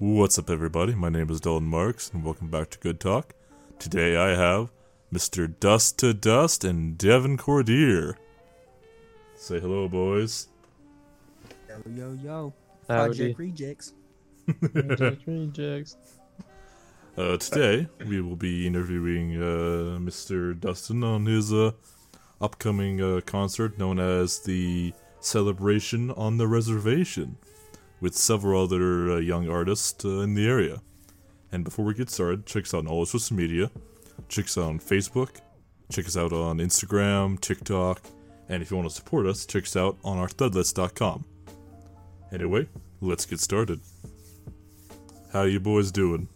What's up, everybody? My name is Dylan Marks, and welcome back to Good Talk. Today I have Mr. Dust to Dust and Devin Cordier. Say hello, boys. Yo, yo, yo. Howdy. Project Rejects. Rejects, rejects. Uh, today we will be interviewing uh, Mr. Dustin on his uh, upcoming uh, concert known as the Celebration on the Reservation, with several other uh, young artists uh, in the area. And before we get started, check us out on all our social media. Check us out on Facebook. Check us out on Instagram, TikTok, and if you want to support us, check us out on our threadless.com. Anyway, let's get started. How you boys doing?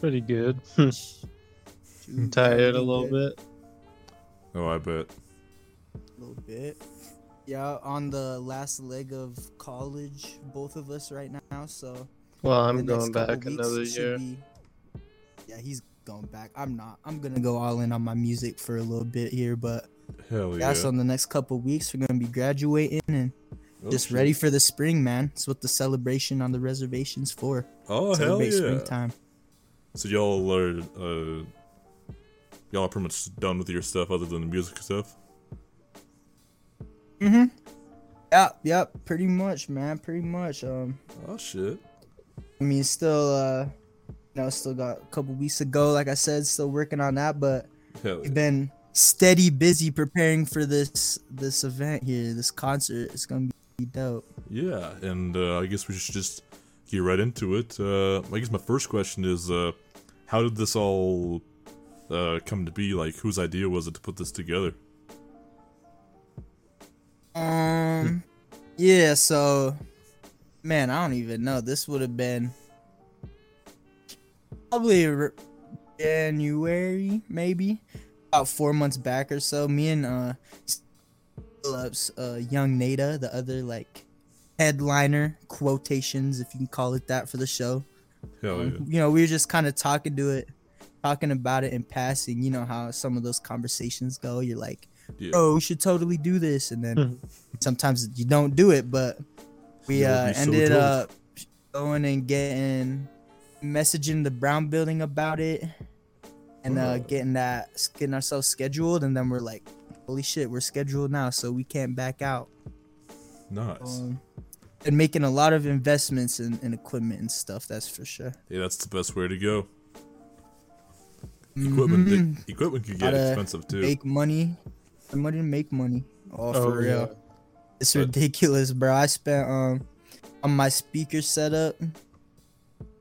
Pretty good. Dude, Tired a little bit. Oh, I bet. A little bit. Yeah, on the last leg of college, both of us right now. So Well, I'm going back another year. be- yeah, he's going back. I'm not. I'm gonna go all in on my music for a little bit here, but Hell yeah. yeah. So in the next couple weeks, we're gonna be graduating and Oh, just shit. ready for the spring, man. It's what the celebration on the reservations for. Oh, hell Celebrate yeah. springtime. So y'all are, uh, y'all are pretty much done with your stuff other than the music stuff? Mm-hmm. Yep, yep. Pretty much, man. Pretty much. Um. Oh, shit. I mean, still, uh, you know, still got a couple weeks to go. Like I said, still working on that, but Hell yeah. we've been steady busy preparing for this this event here, this concert. It's gonna be dope. Yeah, and uh, I guess we should just get right into it. Uh, I guess my first question is, uh, how did this all uh, come to be? Like, whose idea was it to put this together? Um, yeah. So, man, I don't even know. This would have been probably January, maybe about four months back or so. Me and uh, Phillips, uh, young Nada, the other like headliner quotations, if you can call it that, for the show. Hell Um, yeah. You know, we were just kind of talking to it, talking about it in passing. You know how some of those conversations go. You're like, Yeah. "Oh, we should totally do this," and then Mhm. sometimes you don't do it. But we You'll uh, be so ended up going and getting messaging the Brown Building about it, and uh, Oh. getting that getting ourselves scheduled. And then we're like, "Holy shit, we're scheduled now, so we can't back out." Nice. Um, and making a lot of investments in, in equipment and stuff. That's for sure. Yeah, that's the best way to go. Equipment, Mhm. equipment can get Gotta expensive too. make money. Money to make money. Oh, for Oh, real. yeah. It's But- ridiculous, bro. I spent um on my speaker setup.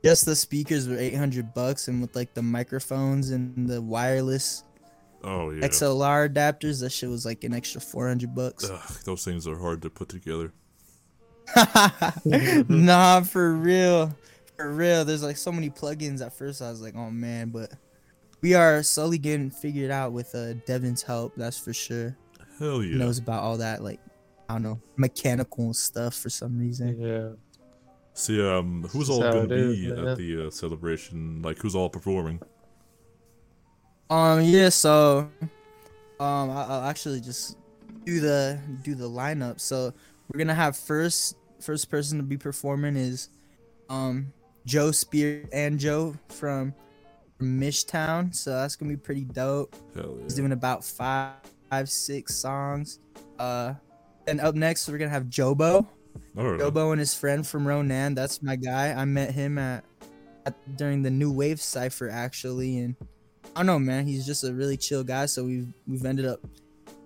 Just the speakers were eight hundred bucks, and with like the microphones and the wireless Oh yeah. XLR adapters, that shit was like an extra four hundred bucks. Ugh, those things are hard to put together. nah, for real, for real. There's like so many plugins. At first, I was like, oh man, but we are slowly getting figured out with uh Devin's help. That's for sure. Hell He yeah. knows about all that, like I don't know, mechanical stuff for some reason. Yeah. See, um, who's That's all gonna be man. at the uh, celebration? Like, who's all performing? Um yeah, so um I- I'll actually just do the do the lineup. So we're gonna have first first person to be performing is um Joe Spear and Joe from from Mishtown. So that's gonna be pretty dope. Hell He's doing about five five six songs. Uh and up next we're gonna have Jobo. Right. Jobo and his friend from Ronan. That's my guy. I met him at, at during the New Wave Cipher actually, and I don't know, man. He's just a really chill guy. So we've we've ended up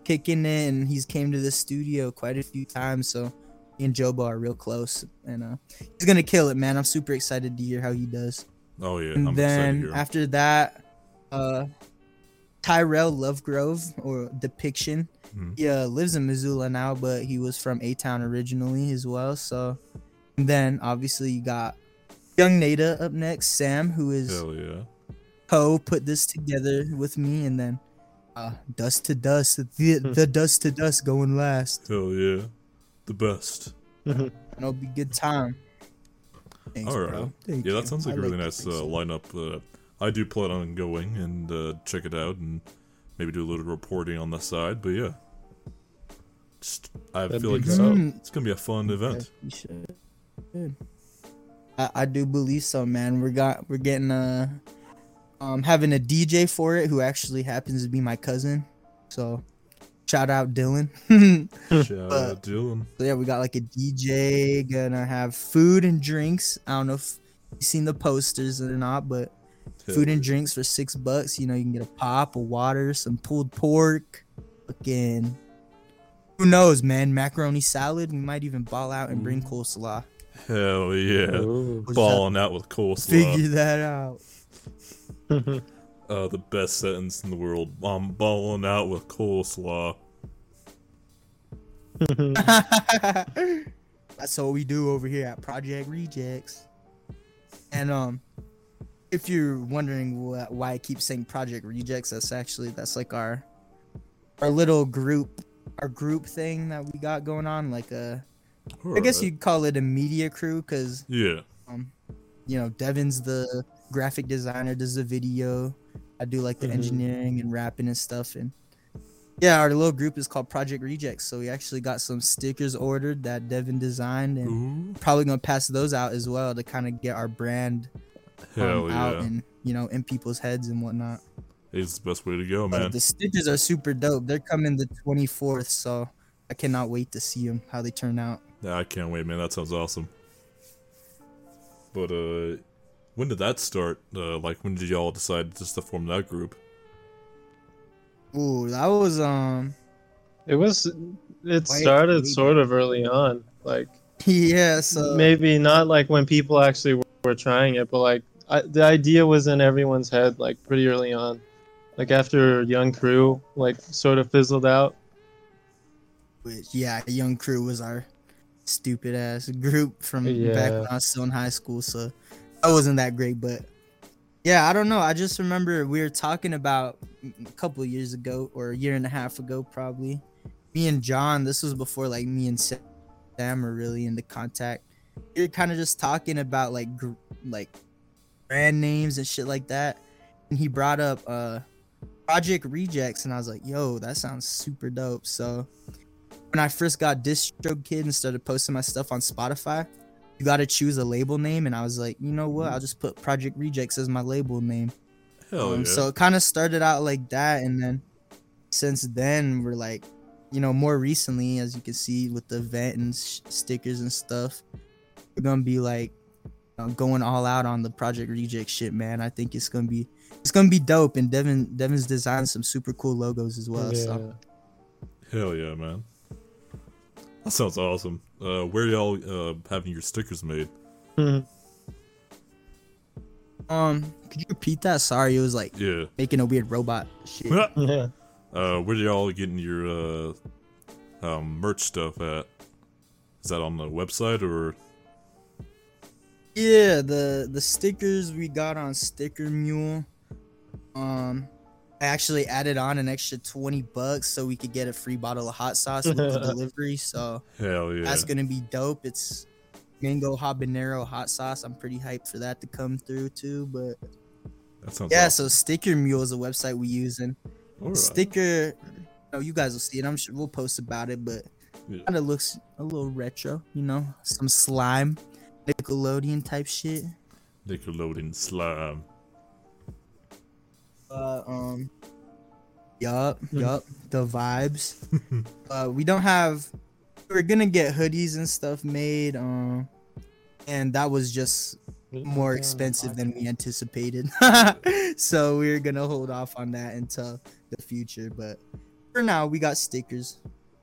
kicking it, and he's came to the studio quite a few times. So me and Jobo are real close, and uh, he's gonna kill it, man. I'm super excited to hear how he does. Oh yeah. and I'm then excited after that, uh, Tyrell Lovegrove or Depiction. Mhm. He uh, lives in Missoula now, but he was from A Town originally as well. So, and then obviously you got Young Nada up next, Sam, who is Hell yeah. co put this together with me, and then uh, Dust to Dust, the, Hmm. the Dust to Dust going last. Hell yeah. The best. And it'll be good time. Thanks, All right. bro. Thank Yeah, you. that sounds like I a really the nice uh, things. lineup. Uh, I do plan on going and uh, check it out and maybe do a little reporting on the side. But yeah, just I That'd feel like it's, it's gonna be a fun event. Yeah, you should. Good. I, I do believe so, man. We're got we're getting a um having a DJ for it who actually happens to be my cousin. So shout out Dylan. Shout But- out Dylan. So yeah, we got like a DJ, gonna have food and drinks. I don't know if you've seen the posters or not, but food and drinks for six bucks. You know, you can get a pop, a water, some pulled pork, fucking. Who knows, man? Macaroni salad. We might even ball out and bring coleslaw. Hell yeah. Ooh. Balling out with coleslaw. Figure that out. Uh, the best sentence in the world. I'm balling out with coleslaw. That's what we do over here at Project Rejects. And um, if you're wondering wh- why I keep saying Project Rejects, that's actually that's like our our little group, our group thing that we got going on. Like i guess Alright. you'd call it a media crew, cause Yeah. um, you know, Devin's the graphic designer, does the video. I do like the Mhm. engineering and rapping and stuff. And yeah, our little group is called Project Rejects. So we actually got some stickers ordered that Devin designed and Ooh. probably gonna pass those out as well to kind of get our brand um, Hell out yeah. and you know in people's heads and whatnot. It's the best way to go, But man. the stickers are super dope. They're coming the 24th, so I cannot wait to see them how they turn out. Yeah, I can't wait, man. That sounds awesome. But uh, when did that start? Uh, like, when did y'all decide just to form that group? Ooh, that was um It was. It started sort of early on, like yeah. So maybe not like when people actually were, were trying it, but like I, the idea was in everyone's head like pretty early on. Like after Young Crew like sort of fizzled out. Which, yeah, Young Crew was our stupid ass group from back when I was still in high school. So I wasn't that great, but yeah, I don't know. I just remember we were talking about a couple years ago or a year and a half ago, probably. Me and John. This was before like me and Sam were really into contact. We were kind of just talking about like gr- like brand names and shit like that, and he brought up uh Project Rejects, and I was like, "Yo, that sounds super dope." So when I first got DistroKid and started posting my stuff on Spotify, you got to choose a label name, and I was like, you know what? I'll just put Project Rejects as my label name. Hell Um, yeah. So it kind of started out like that, and then since then we're like, you know, more recently, as you can see with the event and sh- stickers and stuff, we're gonna be like uh, going all out on the Project Reject shit, man. I think it's gonna be it's gonna be dope, and Devin Devin's designed some super cool logos as well. So Hell yeah, man. That sounds awesome. Uh, where y'all uh, having your stickers made? Mhm. um, could you repeat that? Sorry, it was like Yeah. making a weird robot shit. yeah. Uh, where y'all getting your uh, um, merch stuff at? Is that on the website or? Yeah, the the stickers we got on Sticker Mule. Um, I actually added on an extra twenty bucks so we could get a free bottle of hot sauce with the delivery. So Hell yeah. that's gonna be dope. It's mango habanero hot sauce. I'm pretty hyped for that to come through too. But that sounds yeah, awesome. so Sticker Mule is a website we use and Alright. sticker. No, you guys will see it. I'm sure we'll post about it, but Yeah. kind of looks a little retro. You know, some slime, Nickelodeon type shit. Nickelodeon slime. Uh, um, yup, yup, the vibes. uh, we don't have. We are gonna get hoodies and stuff made. Um, and that was just more expensive than we anticipated. so we are gonna hold off on that until the future. But for now, we got stickers.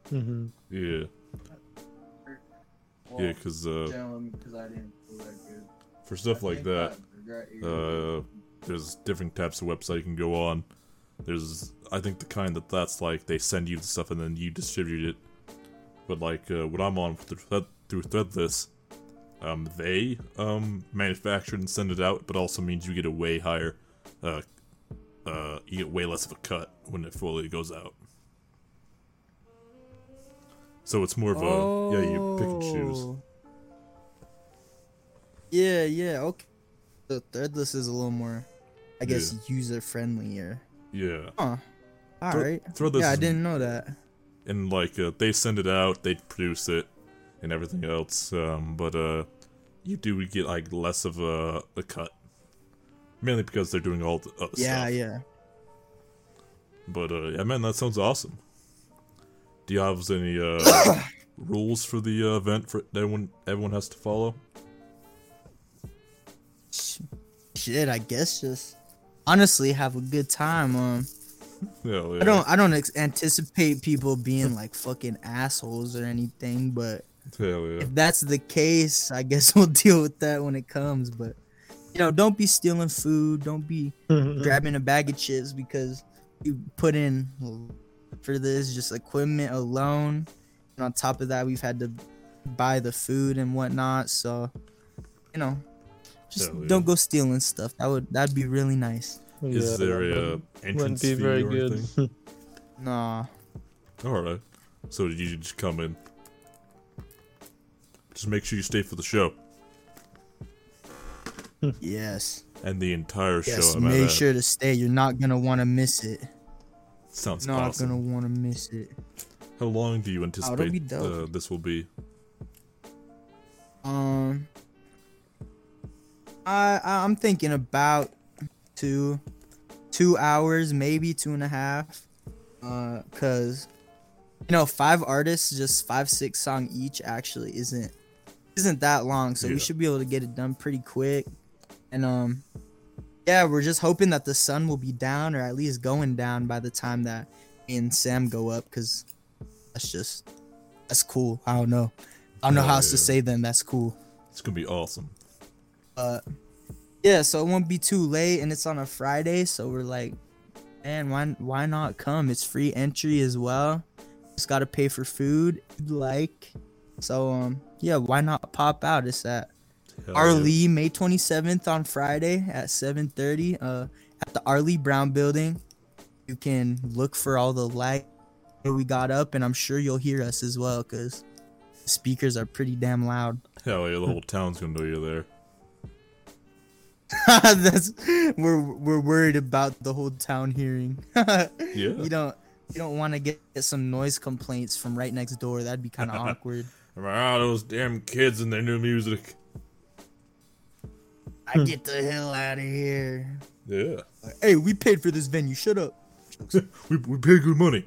hmm Yeah. Yeah, because uh, for stuff like that, uh, there's different types of website you can go on. There's, I think the kind that that's like they send you the stuff and then you distribute it. But like uh, what I'm on through, Thread, through Threadless, um, they um manufacture and send it out, but also means you get a way higher, uh, uh, you get way less of a cut when it fully goes out. So it's more of a yeah, you pick and choose. Oh. Yeah, yeah, okay. The threadless is a little more, I guess, user friendlier. Yeah. Huh. All Thre- right. Threadless yeah, I didn't know that. and like uh, they send it out, they produce it, and everything else. Um, but uh, you do get like less of a, a cut, mainly because they're doing all the other Yeah, stuff. yeah. Yeah. But uh, yeah, man, that sounds awesome. Do you have any uh, rules for the uh, event for that everyone everyone has to follow? Shit, I guess just honestly have a good time. Um, Yeah, yeah. I don't I don't ex- anticipate people being like fucking assholes or anything, but Hell yeah. if that's the case, I guess we'll deal with that when it comes. But you know, don't be stealing food. Don't be grabbing a bag of chips because you put in for this just equipment alone. And on top of that, we've had to buy the food and whatnot. So, you know, just Hell yeah. don't go stealing stuff. That would that'd be really nice. Is Yeah, there a wouldn't- entrance wouldn't be fee very or good. anything? Nah. All right. So you just come in. Just make sure you stay for the show Yes. and the entire Yes. show. I might Make add. sure to stay. You're not gonna want to miss it. Sounds Not awesome. gonna want to miss it. How long do you anticipate be dope. uh, this will be? Um, I I'm thinking about two, two hours, maybe two and a half. Uh, cause you know, five artists, just five six song each, actually isn't isn't that long. So Yeah. we should be able to get it done pretty quick. And um, yeah, we're just hoping that the sun will be down or at least going down by the time that me and Sam go up, cause that's just that's cool. I don't know. I don't know how else to say then. That's cool. It's gonna be awesome. Uh, yeah, so it won't be too late, and it's on a Friday, so we're like, man, why why not come? It's free entry as well. Just gotta pay for food, like. So um, yeah, why not pop out? It's at Hell Arlee, May twenty seventh on Friday at seven thirty. Uh, at the Arlee Brown Building. You can look for all the light that we got up, and I'm sure you'll hear us as well, cause speakers are pretty damn loud. Hell yeah, the whole town's gonna know you're there. That's we're we're worried about the whole town hearing. Yeah. You don't you don't want to get, get some noise complaints from right next door. That'd be kind of awkward. Ah, those damn kids and their new music. I get the hell out of here. Yeah. Hey, we paid for this venue. Shut up. we, we pay good money.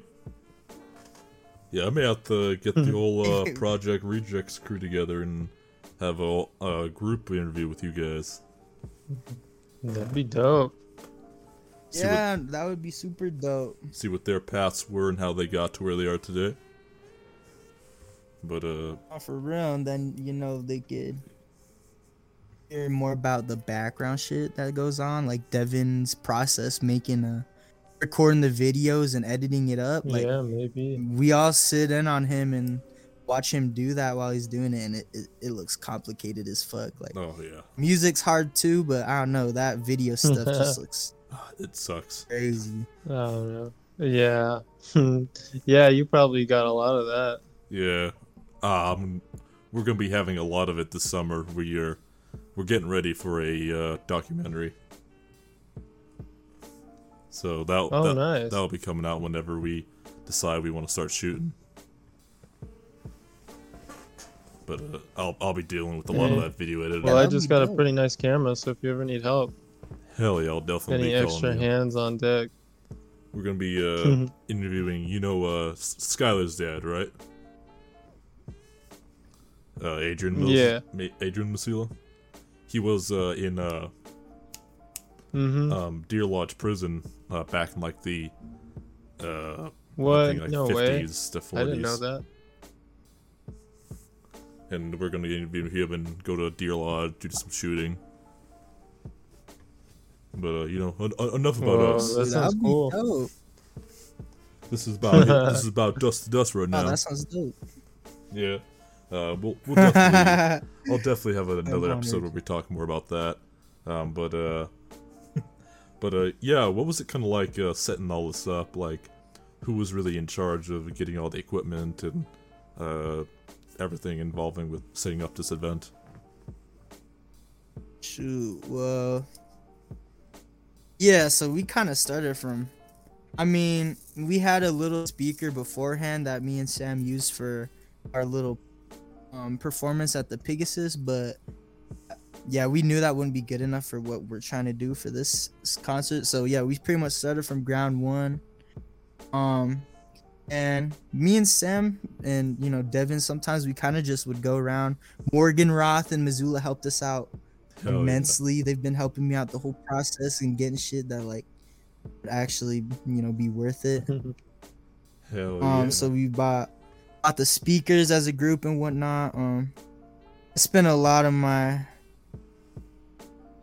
Yeah, I may have to get the whole uh, Project Rejects crew together and have a, a group interview with you guys. That'd be dope. See yeah, that would be super dope. See what their paths were and how they got to where they are today. But uh, Oh, for real, and then you know they could hear more about the background shit that goes on, like Devin's process making a recording the videos and editing it up. Like yeah, maybe. we all sit in on him and watch him do that while he's doing it, and it, it, it looks complicated as fuck. Like oh yeah, music's hard too, but I don't know that video stuff just looks it sucks. crazy. I don't know. Yeah. yeah, you probably got a lot of that. Yeah, um, we're gonna be having a lot of it this summer. We are we're getting ready for a uh, documentary. So that Oh, that, nice. that'll be coming out whenever we decide we want to start shooting. But uh, I'll I'll be dealing with a lot of that video editing. Well, I just got a pretty nice camera, so if you ever need help, Hell yeah, I'll definitely any be extra calling you. hands on deck. We're gonna be uh, interviewing, you know, uh, S- Skylar's dad, right? Uh, Adrian. Mills, Yeah. Ma- Adrian Masila. He was uh, in uh, Mm-hmm. um, Deer Lodge Prison uh, back in like the uh, I what? think, like no way. 50s to 40s. I didn't know that. And we're gonna interview him and go to Deer Lodge, do some shooting. But uh, you know, en- en- enough about Whoa, us. That sounds cool. dope. This is about this is about dust to dust right Oh, now. that sounds dope. Yeah. Uh, we'll, we'll definitely, I'll definitely have another episode where we talk more about that. Um, but uh, but uh, yeah, what was it kind of like uh, setting all this up? Like, who was really in charge of getting all the equipment and uh, everything involving with setting up this event? Shoot, well, yeah. So we kind of started from. I mean, we had a little speaker beforehand that me and Sam used for our little um, performance at the Pegasus, but yeah, we knew that wouldn't be good enough for what we're trying to do for this concert. So yeah, we pretty much started from ground one. Um, and me and Sam and you know Devin, sometimes we kind of just would go around. Morgenroth and Missoula helped us out Hell yeah. immensely. They've been helping me out the whole process and getting shit that like would actually you know be worth it. Hell Um, yeah. so we bought bought the speakers as a group and whatnot. Um, I spent a lot of my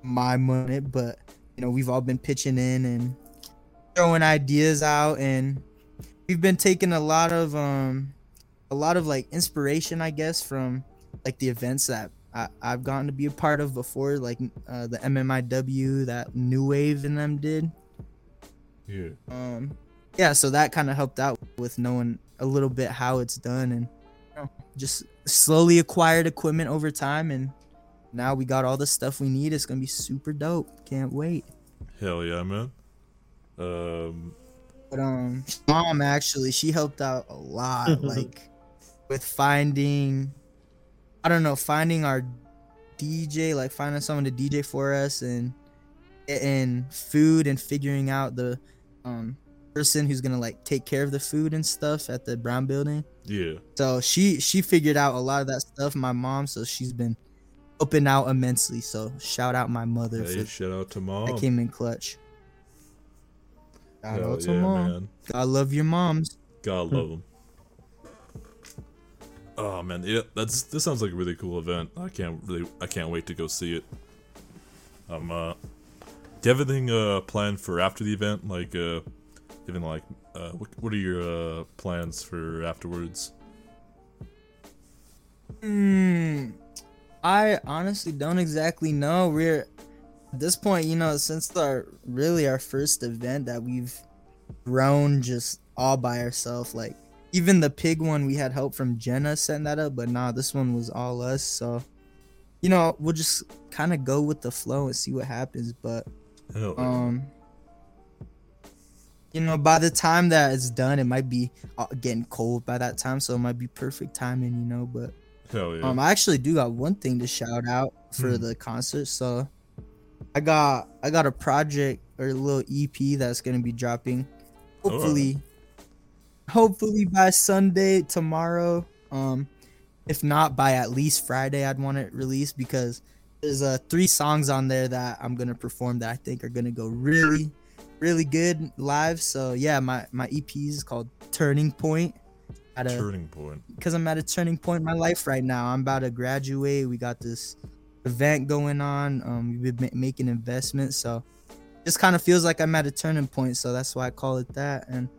my money, but you know we've all been pitching in and throwing ideas out, and we've been taking a lot of um a lot of like inspiration, I guess, from like the events that I, I've gotten to be a part of before, like uh, the MMIW that New Wave and them did yeah. um yeah so that kind of helped out with knowing a little bit how it's done and you know, just slowly acquired equipment over time and now we got all the stuff we need it's gonna be super dope can't wait Hell yeah, man. Um, but um mom actually she helped out a lot like with finding i don't know finding our dj like finding someone to dj for us and and food and figuring out the um person who's gonna like take care of the food and stuff at the brown building yeah. so she she figured out a lot of that stuff my mom so she's been helping out immensely so shout out my mother Hey, for shout out to mom. that came in clutch Hell out to yeah, mom man. i love your moms God love them. Oh man, yeah, that's this sounds like a really cool event. I can't really, I can't wait to go see it. Um, uh, do you have anything uh planned for after the event? Like, uh, even like, uh, what, what are your uh plans for afterwards? Hmm. I honestly don't exactly know. We're at this point, you know, since our really our first event that we've grown just all by ourselves. Like even the pig one, we had help from Jenna setting that up, but nah, this one was all us. So, you know, we'll just kind of go with the flow and see what happens. But yeah. um, you know, by the time that it's done, it might be uh, getting cold by that time, so it might be perfect timing. You know, but. Yeah. Um, I actually do got one thing to shout out for Hmm. the concert. So, I got I got a project or a little EP that's gonna be dropping. Hopefully, hopefully by Sunday tomorrow. Um, if not by at least Friday, I'd want it released because there's uh three songs on there that I'm gonna perform that I think are gonna go really, really good live. So yeah, my my EP is called Turning Point. At a, Turning point. because I'm at a turning point in my life right now. I'm about to graduate. We got this event going on. Um, we've been making investments, so just kind of feels like I'm at a turning point. So that's why I call it that. And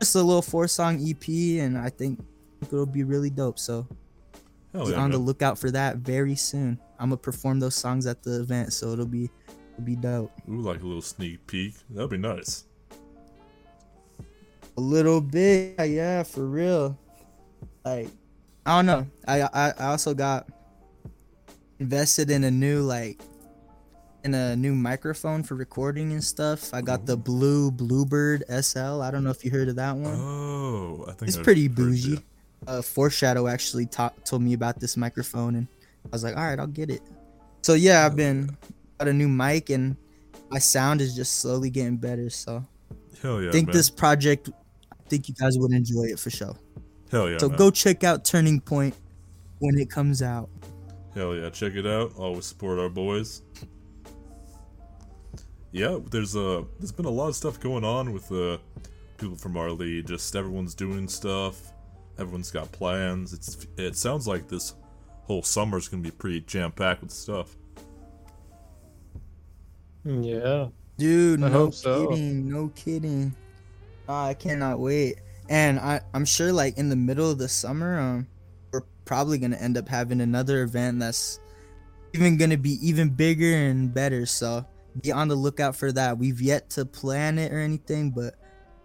just a little four song EP, and I think it'll be really dope. So Hell be yeah. on the lookout for that very soon. I'm gonna perform those songs at the event, so it'll be it'll be dope. Ooh, like a little sneak peek. That'd be nice. A little bit, yeah, yeah, for real. Like, I don't know. I I, I also got invested in a new like in a new microphone for recording and stuff. I got the blue Bluebird SL. I don't know if you heard of that one. Oh, I think it's I've pretty bougie. that. Uh, Foreshadow actually ta- told me about this microphone, and I was like, all right, I'll get it. So yeah, I've been got a new mic, and my sound is just slowly getting better. So Hell yeah, I think man. this project, I think you guys would enjoy it for sure. Hell yeah, so man. go check out Turning Point when it comes out. Hell yeah, check it out. Always support our boys. Yeah, there's uh there's been a lot of stuff going on with uh people from our league. Just everyone's doing stuff. Everyone's got plans. It's it sounds like this whole summer's gonna be pretty jam packed with stuff. Yeah. Dude, I no so. kidding, no kidding. Ah, I cannot wait. And I, I'm sure like in the middle of the summer, um, we're probably gonna end up having another event that's even gonna be even bigger and better. So be on the lookout for that. We've yet to plan it or anything, but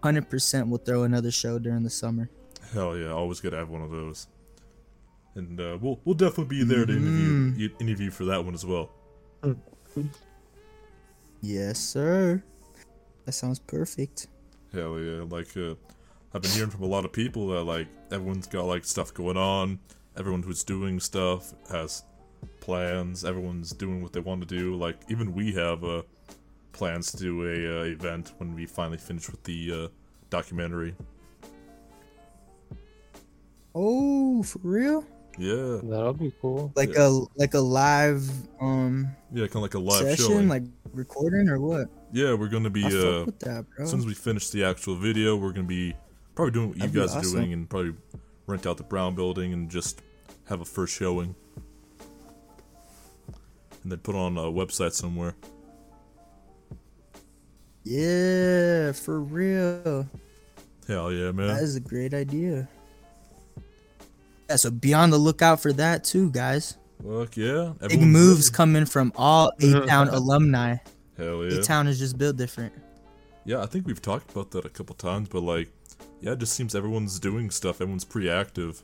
100% we'll throw another show during the summer. Hell yeah, always good to have one of those. And uh, we'll we'll definitely be there to Mhm. interview interview for that one as well. Yes, sir. That sounds perfect. Hell yeah! Like uh, I've been hearing from a lot of people that like everyone's got like stuff going on. Everyone who's doing stuff has plans. Everyone's doing what they want to do. Like even we have uh, plans to do a uh, event when we finally finish with the uh, documentary. Oh, for real? Yeah, That'll be cool. Like Yeah. a like a live um yeah, kind of like a live session, showing. like recording or what? yeah, we're gonna be I uh, with that, bro. as soon as we finish the actual video, we're gonna be probably doing what you That'd be guys are doing and probably rent out the Brown Building and just have a first showing, and then put on a website somewhere. yeah, for real. Hell yeah, man! That is a great idea. Yeah, so be on the lookout for that too, guys. Fuck yeah! Big moves ready. coming from all A Town alumni. Hell yeah! A Town is just built different. Yeah, I think we've talked about that a couple times, but like, yeah, it just seems everyone's doing stuff. Everyone's pretty active.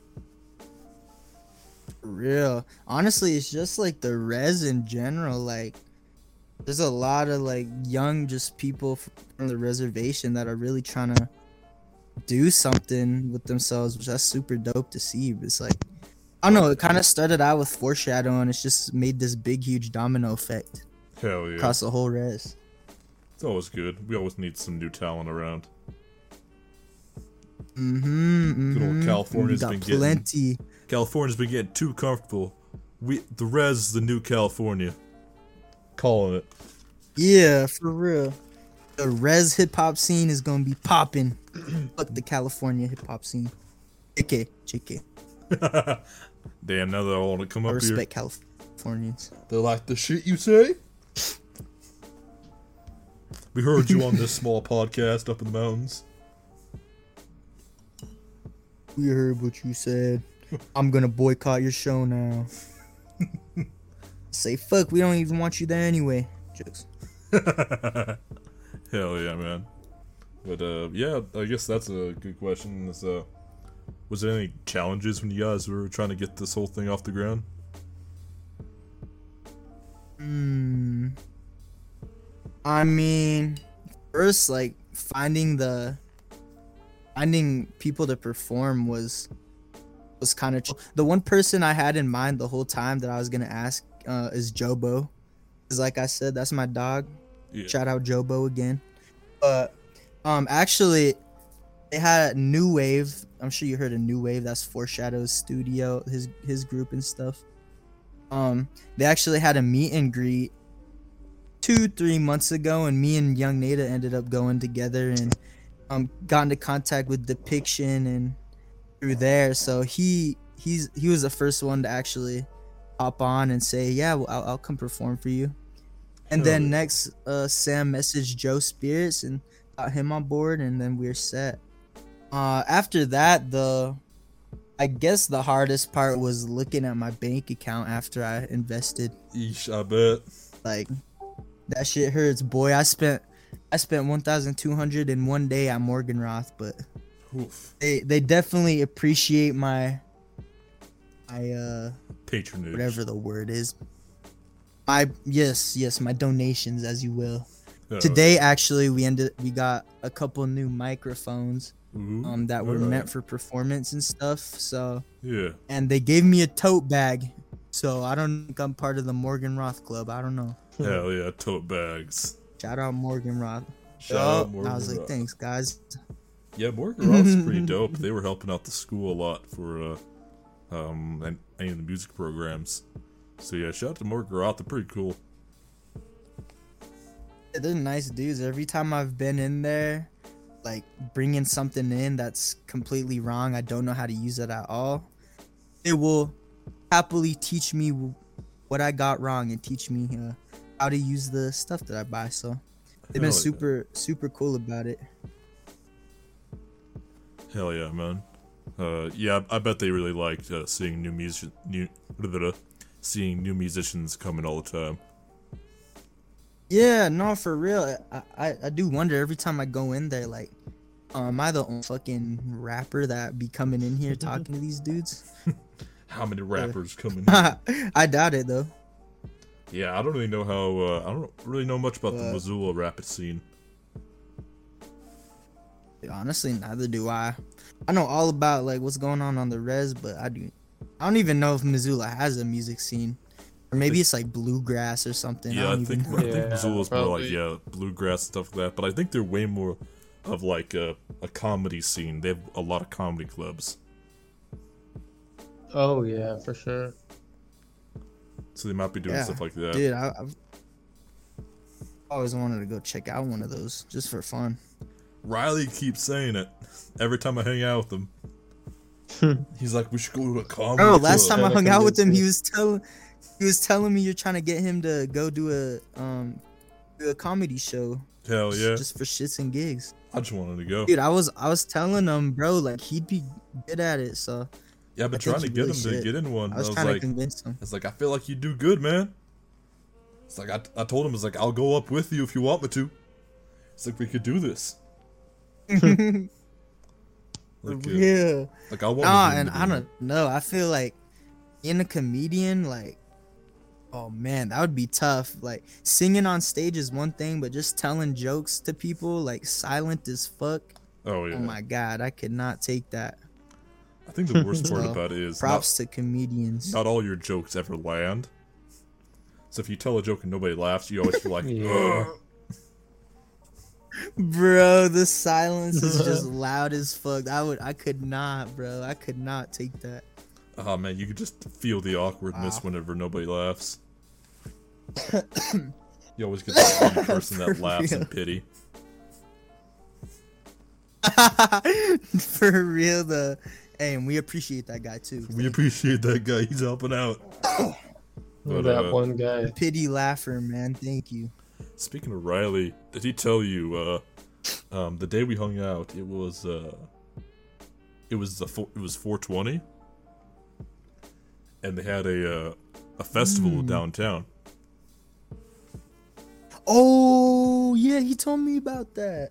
For real. Honestly, it's just like the res in general. Like, there's a lot of like young just people from the reservation that are really trying to do something with themselves, which that's super dope to see. But it's like, I don't know. It kind of started out with foreshadow, and it's just made this big, huge domino effect Hell yeah! across the whole res. It's always good. We always need some new talent around. Mm-hmm. Good old mhm. California's been getting- plenty. California's been getting too comfortable. We the res is the new California. Calling it. Yeah, for real. The res hip hop scene is gonna be popping. Fuck the California hip hop scene. JK, JK. Damn, now they all want to come I up here. respect Californians. They like the shit you say. We heard you on this small podcast up in the mountains. We heard what you said. I'm gonna boycott your show now. Say fuck, we don't even want you there anyway. Jokes. Hell yeah, man. But uh, yeah, I guess that's a good question. Is uh, was there any challenges when you guys were trying to get this whole thing off the ground? Hmm. I mean, first, like finding the finding people to perform was was kind of the one person I had in mind the whole time that I was gonna ask uh, is Jobo, because like I said, that's my dog. Yeah. Shout out Jobo again. But um, actually, they had New Wave. I'm sure you heard of New Wave. That's Foreshadows Studio, his his group and stuff. Um, they actually had a meet and greet two, three months ago, and me and Young Nada ended up going together and um got into contact with Depiction and through there. So he he's he was the first one to actually hop on and say, "Yeah, well, I'll, I'll come perform for you." And then next, uh, Sam messaged Joe Spirits and got him on board, and then we're set. Uh, after that, the I guess the hardest part was looking at my bank account after I invested. Eesh, I bet. Like that shit hurts, boy. I spent I spent one thousand two hundred in one day at Morgenroth, but Oof. they they definitely appreciate my my uh Patronage. whatever the word is. My yes yes my donations as you will. Hell Today actually we ended we got a couple new microphones. Ooh, um that were alright. meant for performance and stuff. So Yeah. and they gave me a tote bag. So I don't think I'm part of the Morgenroth club. I don't know. Hell yeah, tote bags. Shout out Morgenroth. Shout out Morgan I was like, Roth. thanks guys. Yeah, Morgenroth's pretty dope. They were helping out the school a lot for uh, um and any of the music programs. So yeah, shout out to Morgenroth. They're pretty cool. They're nice dudes. Every time I've been in there, like bringing something in that's completely wrong, I don't know how to use it at all. They will happily teach me what I got wrong and teach me uh, how to use the stuff that I buy. So they've been Hell yeah. super super cool about it. Hell yeah, man. Uh, yeah, I bet they really liked uh, seeing new music, new, seeing new musicians coming all the time. Yeah, no, for real. I, I, I do wonder every time I go in there, like, uh, am I the only fucking rapper that be coming in here talking to these dudes? How many rappers coming? I doubt it though. Yeah, I don't really know how. Uh, I don't really know much about the Missoula rapid scene. Honestly, neither do I. I know all about like what's going on on the res, but I do. I don't even know if Missoula has a music scene. Or maybe it's like bluegrass or something. Yeah, I don't think even I think Yeah, Missoula's more like yeah, bluegrass stuff like that. But I think they're way more of like a, a comedy scene. They have a lot of comedy clubs, Oh yeah, for sure. So they might be doing Yeah, stuff like that. Dude, I, I've always wanted to go check out one of those just for fun. Riley keeps saying it every time I hang out with him. He's like, "We should go to a comedy." Oh, last club." time I hung out with him, he was telling he was telling me you're trying to get him to go do a um do a comedy show Hell yeah! just for shits and gigs. I just wanted to go. Dude, I was I was telling him, bro, like he'd be good at it. So yeah, I've been trying to get really him to get in one. I was, I was trying to convince him. It's like I feel like you do good, man. It's like I, I told him it's like I'll go up with you if you want me to. It's like we could do this. Like, uh, yeah. like I want. Nah, and I do don't know. I feel like in a comedian, like, oh man, that would be tough. Like singing on stage is one thing, but just telling jokes to people, like silent as fuck. Oh yeah. Oh my god, I could not take that. I think the worst part So, about it is Props to comedians. not, not all your jokes ever land. So if you tell a joke and nobody laughs, you always feel like, Yeah. Bro, the silence is just loud as fuck. I would I could not, bro. I could not take that. oh man, you could just feel the awkwardness Wow. whenever nobody laughs. you always get that one person that For laughs in pity. For real though. Hey, and we appreciate that guy too. We appreciate that guy. He's helping out. But, that uh, one guy. Pity laugher, man. Thank you. Speaking of Riley, did he tell you uh um the day we hung out it was uh it was the four, it was 420 and they had a uh, a festival Hmm. downtown. Oh yeah, he told me about that.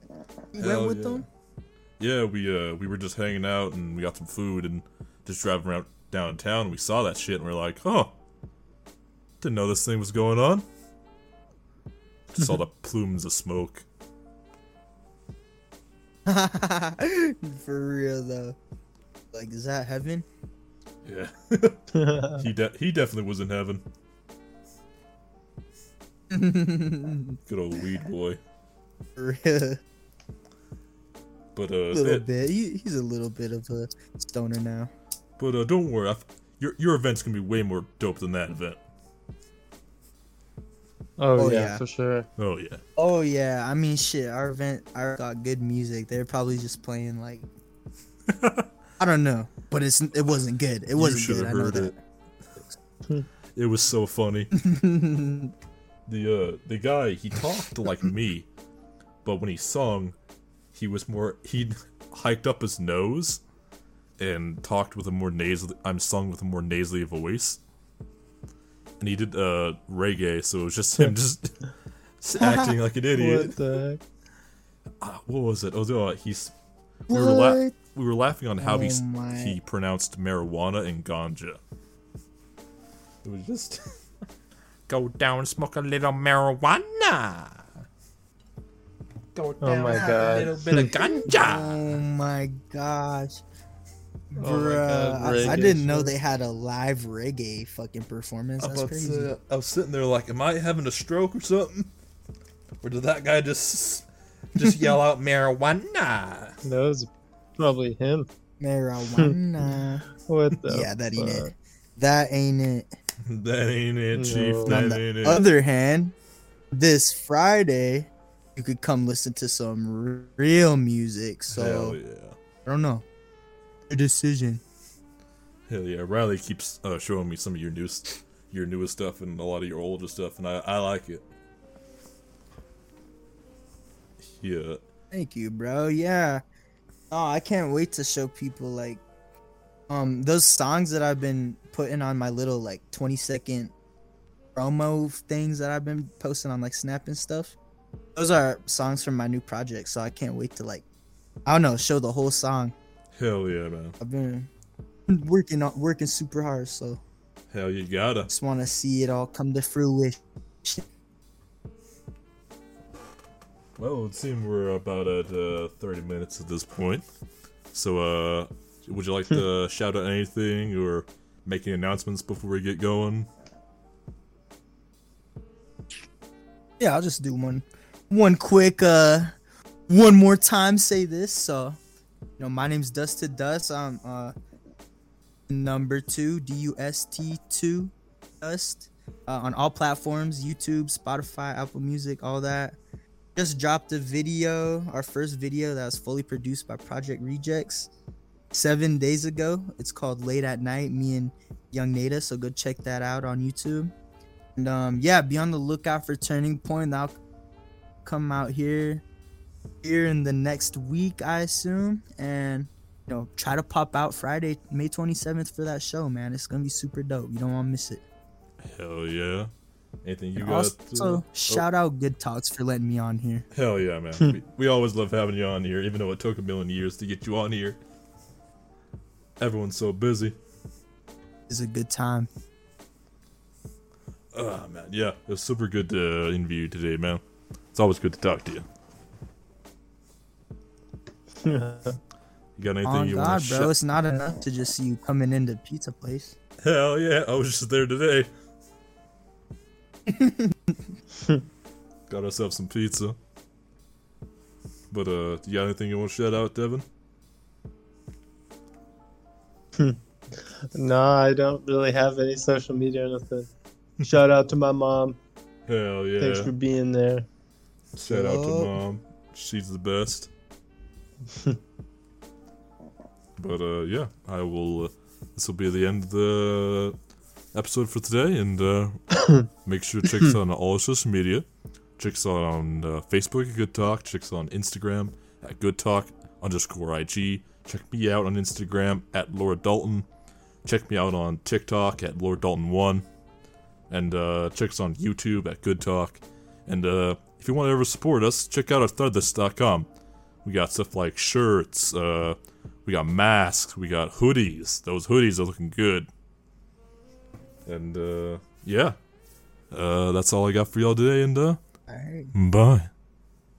You Hell went with yeah. them? Yeah, we uh we were just hanging out and we got some food and just driving around downtown and we saw that shit and we are like, "Oh, didn't know this thing was going on." Just saw the plumes of smoke. For real though. Like, is that heaven? Yeah. he de- he definitely was in heaven. Good old weed boy. For real. But uh, A little it- bit. He, he's a little bit of a stoner now. but uh, don't worry. I f- your your event's gonna be way more dope than that event. Oh, Oh, yeah, yeah. for sure. Oh yeah. Oh yeah, I mean shit. Our event, our got good music. They're probably just playing like, I don't know, but it's it wasn't good. It wasn't should good. have I know heard that. it. It was so funny. the uh the guy he talked like me, but when he sung, he was more he hiked up his nose and talked with a more nasally. I'm sung with a more nasally voice. And he did uh reggae, so it was just him just, acting like an idiot. What the Uh, what was it? Oh, uh, he's we were la- What? we were laughing on how he Oh s- my- he pronounced marijuana and ganja. It was just go down and smoke a little marijuana. Go Oh my have God. a little bit of ganja. Oh my gosh. Oh my Bruh, God, I, I didn't know they had a live reggae fucking performance. I That's was, crazy. I was sitting there like, am I having a stroke or something? Or did that guy just just yell out marijuana? That was probably him. Marijuana. What the yeah, that ain't fuck? it. That ain't it. That ain't it, Chief. No. That On ain't the it. other hand, this Friday, you could come listen to some real music. So yeah. I don't know. Your decision. Hell yeah, Riley keeps uh, showing me some of your new, your newest stuff and a lot of your older stuff, and I, I like it. Yeah, Thank you, bro. Yeah. Oh, I can't wait to show people like um those songs that I've been putting on my little like 20 second promo things that I've been posting on like Snap and stuff. Those are songs from my new project, so I can't wait to like I don't know, show the whole song. hell yeah, man. I've been working on working super hard, so Hell, you gotta. just want to see it all come to fruition. Well, it would seem we're about at uh, 30 minutes at this point. So, uh, would you like to shout out anything or make any announcements before we get going? Yeah, I'll just do one one quick uh one more time say this. So you know, my name's Dust2Dust. I'm uh number two, D U S T two Dust. Uh, on all platforms, YouTube, Spotify, Apple Music, all that. Just dropped a video, our first video that was fully produced by Project Rejects seven days ago. It's called Late at Night, me and Young Nada. So go check that out on YouTube. And um, yeah, be on the lookout for Turning Point. That'll come out here here in the next week, I assume. And you know, try to pop out Friday, May 27th for that show, man. It's gonna be super dope. You don't want to miss it. Hell yeah. Anything you got? Also, uh, shout out Good Talks for letting me on here. Hell yeah, man. we, we always love having you on here, even though it took a million years to get you on here. Everyone's so busy. It's a good time. Oh man, yeah, it was super good to interview you today, man. It's always good to talk to you. You got anything Oh you God, want to bro, it's not enough to just see you coming into pizza place. Hell yeah, I was just there today. got ourselves some pizza. But uh, you got anything you want to shout out, Devin? No, I don't really have any social media or nothing. Shout out to my mom. Hell yeah! Thanks for being there. Shout out to mom. She's the best. but uh yeah, I will uh, this will be the end of the episode for today and uh make sure to check us out on all social media. Check us out on uh, Facebook at Good Talk, check us out on Instagram at Good Talk underscore IG. Check me out on Instagram at Laura Dalton. Check me out on TikTok at Laura Dalton One. And uh check us on YouTube at Good Talk. And uh, if you want to ever support us, check out our threadless.com. We got stuff like shirts, uh, we got masks, we got hoodies. Those hoodies are looking good. And uh, yeah, uh, that's all I got for y'all today. And uh, right. bye.